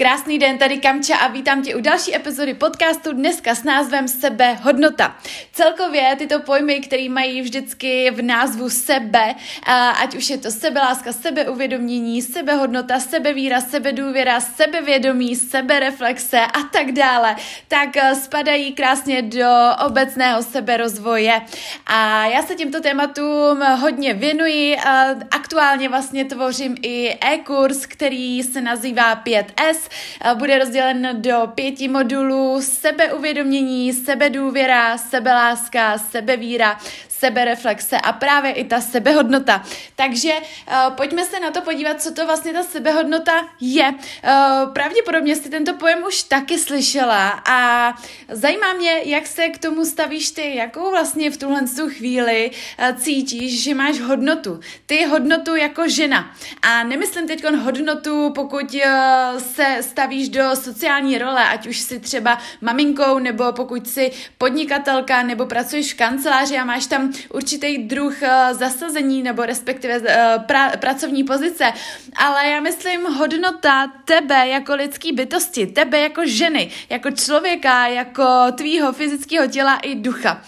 Krásný den, tady Kamča a vítám tě u další epizody podcastu dneska s názvem Sebe hodnota. Celkově tyto pojmy, které mají vždycky v názvu sebe, ať už je to sebeláska, sebeuvědomění, sebehodnota, sebevíra, sebedůvěra, sebevědomí, sebereflexe a tak dále, tak eh, spadají krásně do obecného seberozvoje. A já se těmto tématům hodně věnuji. Aktuálně vlastně tvořím i e-kurs, který se nazývá 5S, bude rozdělen do pěti modulů. Sebeuvědomění, sebedůvěra, sebeláska, sebevíra, sebereflexe a právě i ta sebehodnota. Takže uh, pojďme se na to podívat, co to vlastně ta sebehodnota je. Uh, pravděpodobně jsi tento pojem už taky slyšela a zajímá mě, jak se k tomu stavíš ty, jakou vlastně v tuhle chvíli uh, cítíš, že máš hodnotu. Ty hodnotu jako žena. A nemyslím teď hodnotu, pokud uh, se stavíš do sociální role, ať už si třeba maminkou, nebo pokud jsi podnikatelka, nebo pracuješ v kanceláři a máš tam určitý druh uh, zasazení nebo respektive uh, pra, pracovní pozice, ale já myslím hodnota tebe jako lidský bytosti, tebe jako ženy, jako člověka, jako tvýho fyzického těla i ducha.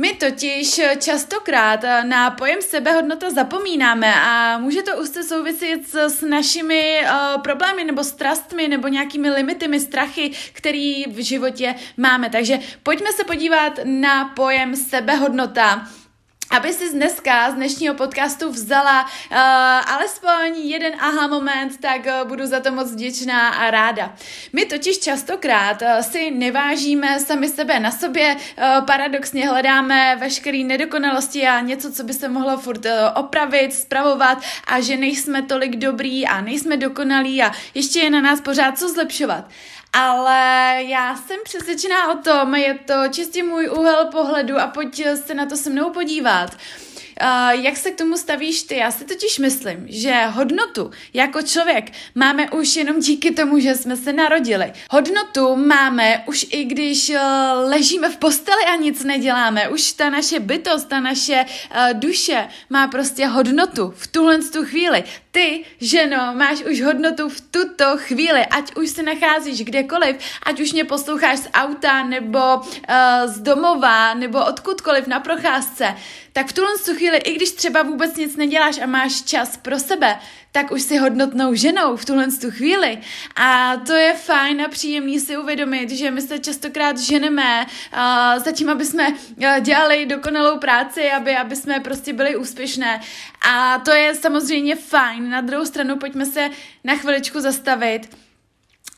My totiž častokrát na pojem sebehodnota zapomínáme a může to úzce souviset s, našimi uh, problémy nebo strastmi nebo nějakými limitami, strachy, který v životě máme. Takže pojďme se podívat na pojem sebehodnota aby si dneska z dnešního podcastu vzala uh, alespoň jeden aha moment, tak uh, budu za to moc vděčná a ráda. My totiž častokrát uh, si nevážíme sami sebe na sobě, uh, paradoxně hledáme veškeré nedokonalosti a něco, co by se mohlo furt uh, opravit, spravovat a že nejsme tolik dobrý a nejsme dokonalí a ještě je na nás pořád co zlepšovat ale já jsem přesvědčená o tom, je to čistě můj úhel pohledu a pojď se na to se mnou podívat. Uh, jak se k tomu stavíš ty? Já si totiž myslím, že hodnotu jako člověk máme už jenom díky tomu, že jsme se narodili. Hodnotu máme už i když uh, ležíme v posteli a nic neděláme. Už ta naše bytost, ta naše uh, duše má prostě hodnotu v tuhle tu chvíli. Ty, ženo, máš už hodnotu v tuto chvíli, ať už se nacházíš kdekoliv, ať už mě posloucháš z auta, nebo uh, z domova, nebo odkudkoliv na procházce, tak v tuhle chvíli, i když třeba vůbec nic neděláš a máš čas pro sebe, tak už si hodnotnou ženou v tuhle tu chvíli. A to je fajn a příjemný si uvědomit, že my se častokrát ženeme uh, zatím, aby jsme uh, dělali dokonalou práci, aby, aby jsme prostě byli úspěšné. A to je samozřejmě fajn. Na druhou stranu pojďme se na chviličku zastavit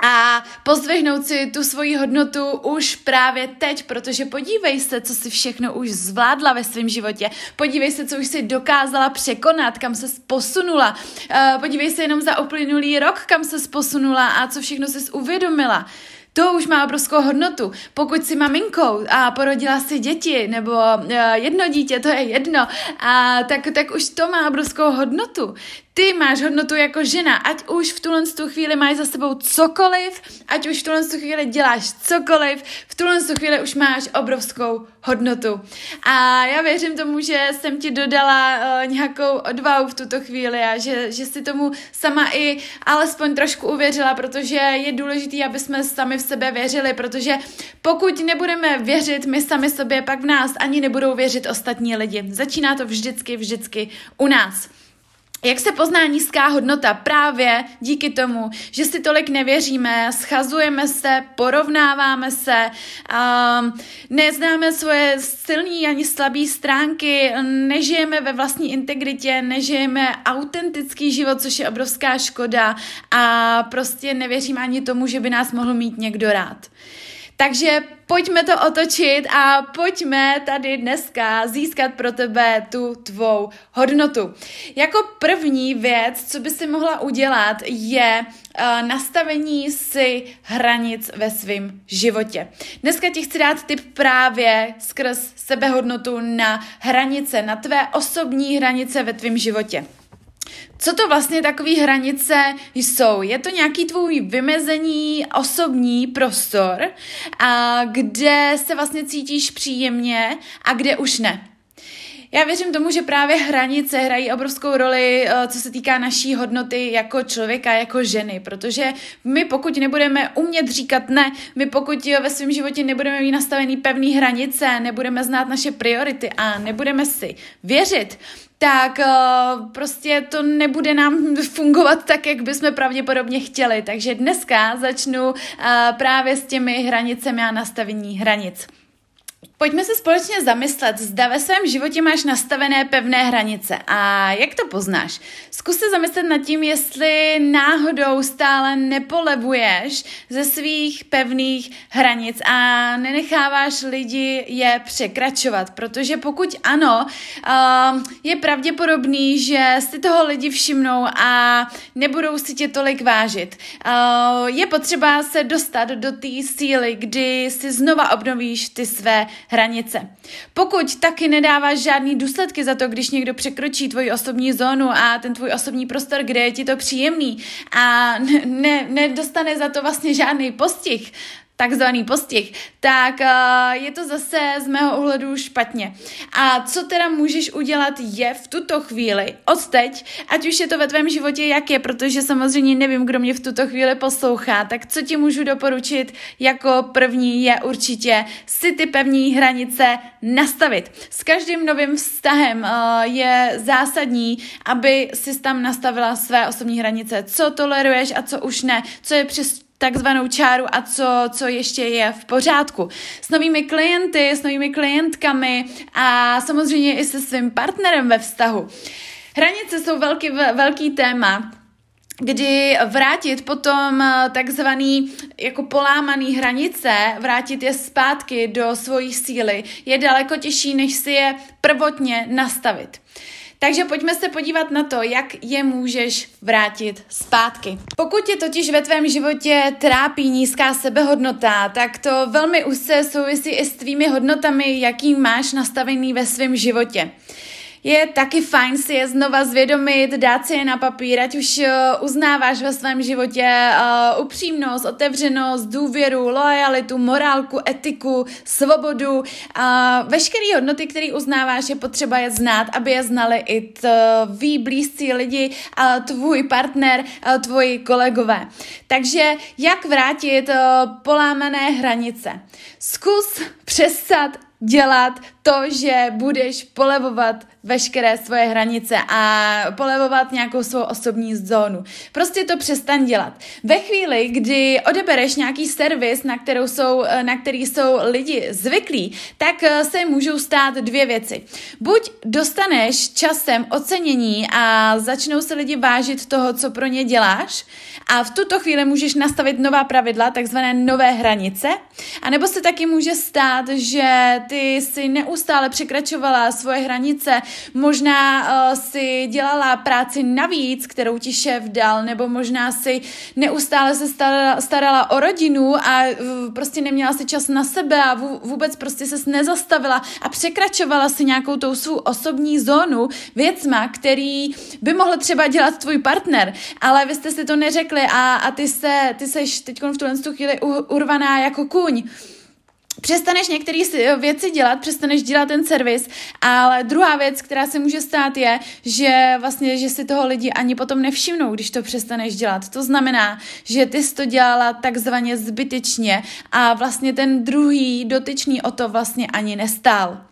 a pozdvihnout si tu svoji hodnotu už právě teď, protože podívej se, co si všechno už zvládla ve svém životě. Podívej se, co už si dokázala překonat, kam se posunula. Uh, podívej se jenom za uplynulý rok, kam se posunula a co všechno si uvědomila. To už má obrovskou hodnotu. Pokud jsi maminkou a porodila si děti, nebo uh, jedno dítě, to je jedno, a tak, tak už to má obrovskou hodnotu. Ty máš hodnotu jako žena, ať už v tuhle tu chvíli máš za sebou cokoliv, ať už v tuhle tu chvíli děláš cokoliv, v tuhle tu chvíli už máš obrovskou hodnotu. A já věřím tomu, že jsem ti dodala uh, nějakou odvahu v tuto chvíli a že, že si tomu sama i alespoň trošku uvěřila, protože je důležité, aby jsme sami v sebe věřili, protože pokud nebudeme věřit my sami sobě, pak v nás ani nebudou věřit ostatní lidi. Začíná to vždycky, vždycky u nás. Jak se pozná nízká hodnota? Právě díky tomu, že si tolik nevěříme, schazujeme se, porovnáváme se, um, neznáme svoje silné ani slabé stránky, nežijeme ve vlastní integritě, nežijeme autentický život, což je obrovská škoda a prostě nevěříme ani tomu, že by nás mohl mít někdo rád. Takže pojďme to otočit a pojďme tady dneska získat pro tebe tu tvou hodnotu. Jako první věc, co by si mohla udělat, je uh, nastavení si hranic ve svém životě. Dneska ti chci dát tip právě skrz sebehodnotu na hranice, na tvé osobní hranice ve tvém životě. Co to vlastně takové hranice jsou? Je to nějaký tvůj vymezení osobní prostor, a kde se vlastně cítíš příjemně a kde už ne. Já věřím tomu, že právě hranice hrají obrovskou roli, eh, co se týká naší hodnoty jako člověka, jako ženy, protože my pokud nebudeme umět říkat ne, my pokud ve svém životě nebudeme mít nastavený pevný hranice, nebudeme znát naše priority a nebudeme si věřit, tak uh, prostě to nebude nám fungovat tak, jak bychom pravděpodobně chtěli. Takže dneska začnu právě s těmi hranicemi a nastavení hranic. Pojďme se společně zamyslet, zda ve svém životě máš nastavené pevné hranice a jak to poznáš. Zkus se zamyslet nad tím, jestli náhodou stále nepolevuješ ze svých pevných hranic a nenecháváš lidi je překračovat, protože pokud ano, je pravděpodobný, že si toho lidi všimnou a nebudou si tě tolik vážit. Je potřeba se dostat do té síly, kdy si znova obnovíš ty své hranice. Pokud taky nedáváš žádný důsledky za to, když někdo překročí tvoji osobní zónu a ten tvůj osobní prostor, kde je ti to příjemný a ne, nedostane za to vlastně žádný postih, takzvaný postih, tak uh, je to zase z mého ohledu špatně. A co teda můžeš udělat je v tuto chvíli, od teď, ať už je to ve tvém životě jak je, protože samozřejmě nevím, kdo mě v tuto chvíli poslouchá, tak co ti můžu doporučit jako první je určitě si ty pevní hranice nastavit. S každým novým vztahem uh, je zásadní, aby si tam nastavila své osobní hranice, co toleruješ a co už ne, co je přes takzvanou čáru a co, co ještě je v pořádku. S novými klienty, s novými klientkami a samozřejmě i se svým partnerem ve vztahu. Hranice jsou velký, velký téma, kdy vrátit potom eh, takzvaný jako polámaný hranice, vrátit je zpátky do svojí síly, je daleko těžší, než si je prvotně nastavit. Takže pojďme se podívat na to, jak je můžeš vrátit zpátky. Pokud tě totiž ve tvém životě trápí nízká sebehodnota, tak to velmi úzce souvisí i s tvými hodnotami, jaký máš nastavený ve svém životě je taky fajn si je znova zvědomit, dát si je na papír, ať už uh, uznáváš ve svém životě uh, upřímnost, otevřenost, důvěru, lojalitu, morálku, etiku, svobodu. Veškeré hodnoty, které uznáváš, je potřeba je znát, aby je znali i tví blízcí lidi, tvůj partner, tvoji kolegové. Takže jak vrátit uh, polámané hranice? Zkus přestat dělat to, že budeš polevovat veškeré svoje hranice a polevovat nějakou svou osobní zónu. Prostě to přestaň dělat. Ve chvíli, kdy odebereš nějaký servis, na, kterou jsou, na který jsou lidi zvyklí, tak eh, se můžou stát dvě věci. Buď dostaneš časem ocenění a začnou se lidi vážit toho, co pro ně děláš a v tuto chvíli můžeš nastavit nová pravidla, takzvané nové hranice, a nebo se taky může stát, že ty si neustále překračovala svoje hranice, možná uh, si dělala práci navíc, kterou ti šéf dal, nebo možná si neustále se starala, starala o rodinu a uh, prostě neměla si čas na sebe a vůbec prostě se nezastavila a překračovala si nějakou tou svou osobní zónu věcma, který by mohl třeba dělat tvůj partner, ale vy jste si to neřekli a, a ty, se, ty seš teď v tuhle chvíli urvaná jako kůň přestaneš některé věci dělat, přestaneš dělat ten servis, ale druhá věc, která se může stát, je, že vlastně, že si toho lidi ani potom nevšimnou, když to přestaneš dělat. To znamená, že ty jsi to dělala takzvaně zbytečně a vlastně ten druhý dotyčný o to vlastně ani nestál.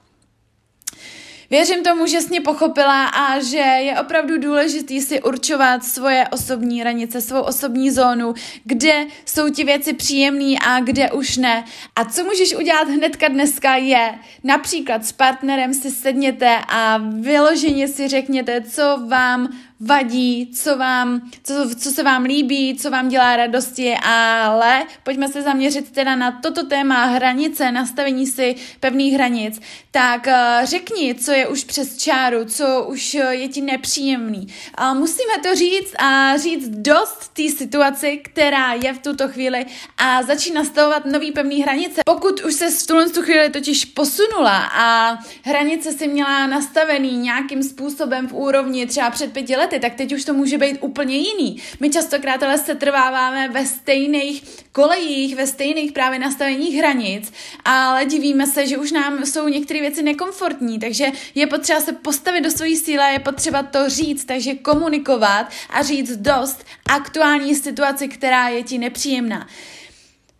Věřím tomu, že jsi mě pochopila a že je opravdu důležitý si určovat svoje osobní hranice, svou osobní zónu, kde jsou ti věci příjemné a kde už ne. A co můžeš udělat hnedka dneska je, například s partnerem si sedněte a vyloženě si řekněte, co vám vadí, co, vám, co, co se vám líbí, co vám dělá radosti, ale pojďme se zaměřit teda na toto téma hranice, nastavení si pevných hranic, tak uh, řekni, co je už přes čáru, co už je ti nepříjemný. Uh, musíme to říct a říct dost té situaci, která je v tuto chvíli a začít nastavovat nový pevný hranice. Pokud už se v tuhle chvíli totiž posunula a hranice si měla nastavený nějakým způsobem v úrovni třeba před pěti lety, lety, tak teď už to může být úplně jiný. My častokrát ale se trváváme ve stejných kolejích, ve stejných právě nastaveních hranic, ale divíme se, že už nám jsou některé věci nekomfortní, takže je potřeba se postavit do svojí síly, je potřeba to říct, takže komunikovat a říct dost aktuální situaci, která je ti nepříjemná.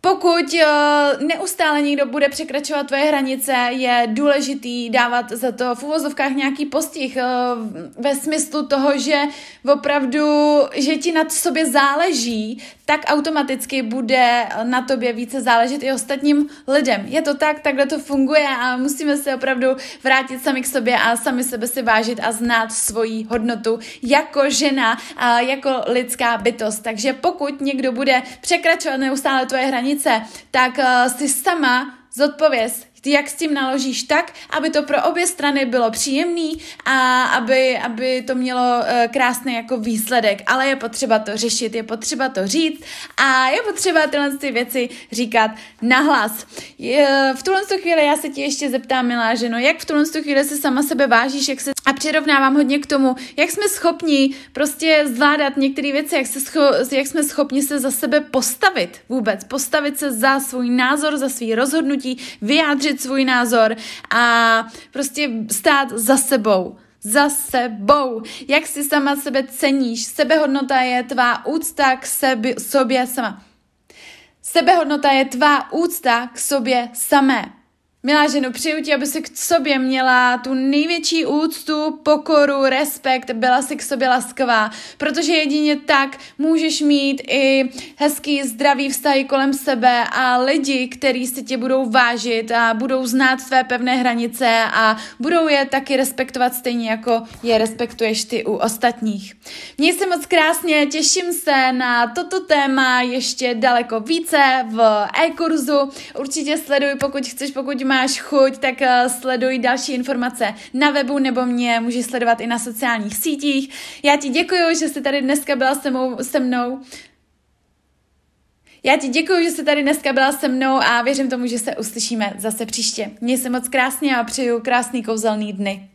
Pokud uh, neustále někdo bude překračovat tvoje hranice, je důležitý dávat za to v uvozovkách nějaký postih uh, ve smyslu toho, že opravdu, že ti na sobě záleží, tak automaticky bude na tobě více záležet i ostatním lidem. Je to tak, takhle to funguje a musíme se opravdu vrátit sami k sobě a sami sebe si vážit a znát svoji hodnotu jako žena a jako lidská bytost. Takže pokud někdo bude překračovat neustále tvoje hranice, tak uh, si sama zodpověz, jak s tím naložíš tak, aby to pro obě strany bylo příjemný a aby, aby to mělo uh, krásný jako výsledek. Ale je potřeba to řešit, je potřeba to říct a je potřeba tyhle ty věci říkat nahlas. V tuhle chvíli já se ti ještě zeptám, milá ženo, jak v tuhle chvíli se sama sebe vážíš, jak se a přirovnávám hodně k tomu, jak jsme schopni prostě zvládat některé věci, jak, se scho- jak jsme schopni se za sebe postavit vůbec, postavit se za svůj názor, za svý rozhodnutí, vyjádřit vyjádřit svůj názor a prostě stát za sebou za sebou. Jak si sama sebe ceníš? Sebehodnota je tvá úcta k sebi, sobě sama. Sebehodnota je tvá úcta k sobě samé. Milá ženo, přeju ti, aby si k sobě měla tu největší úctu, pokoru, respekt, byla si k sobě laskavá, protože jedině tak můžeš mít i hezký, zdravý vztahy kolem sebe a lidi, kteří si tě budou vážit a budou znát tvé pevné hranice a budou je taky respektovat stejně jako je respektuješ ty u ostatních. Měj se moc krásně, těším se na toto téma ještě daleko více v e-kurzu. Určitě sleduj, pokud chceš, pokud máš chuť, tak uh, sleduj další informace na webu nebo mě můžeš sledovat i na sociálních sítích. Já ti děkuji, že jsi tady dneska byla se mnou. Se mnou. Já ti děkuji, že jsi tady dneska byla se mnou a věřím tomu, že se uslyšíme zase příště. Měj se moc krásně a přeju krásný kouzelný dny.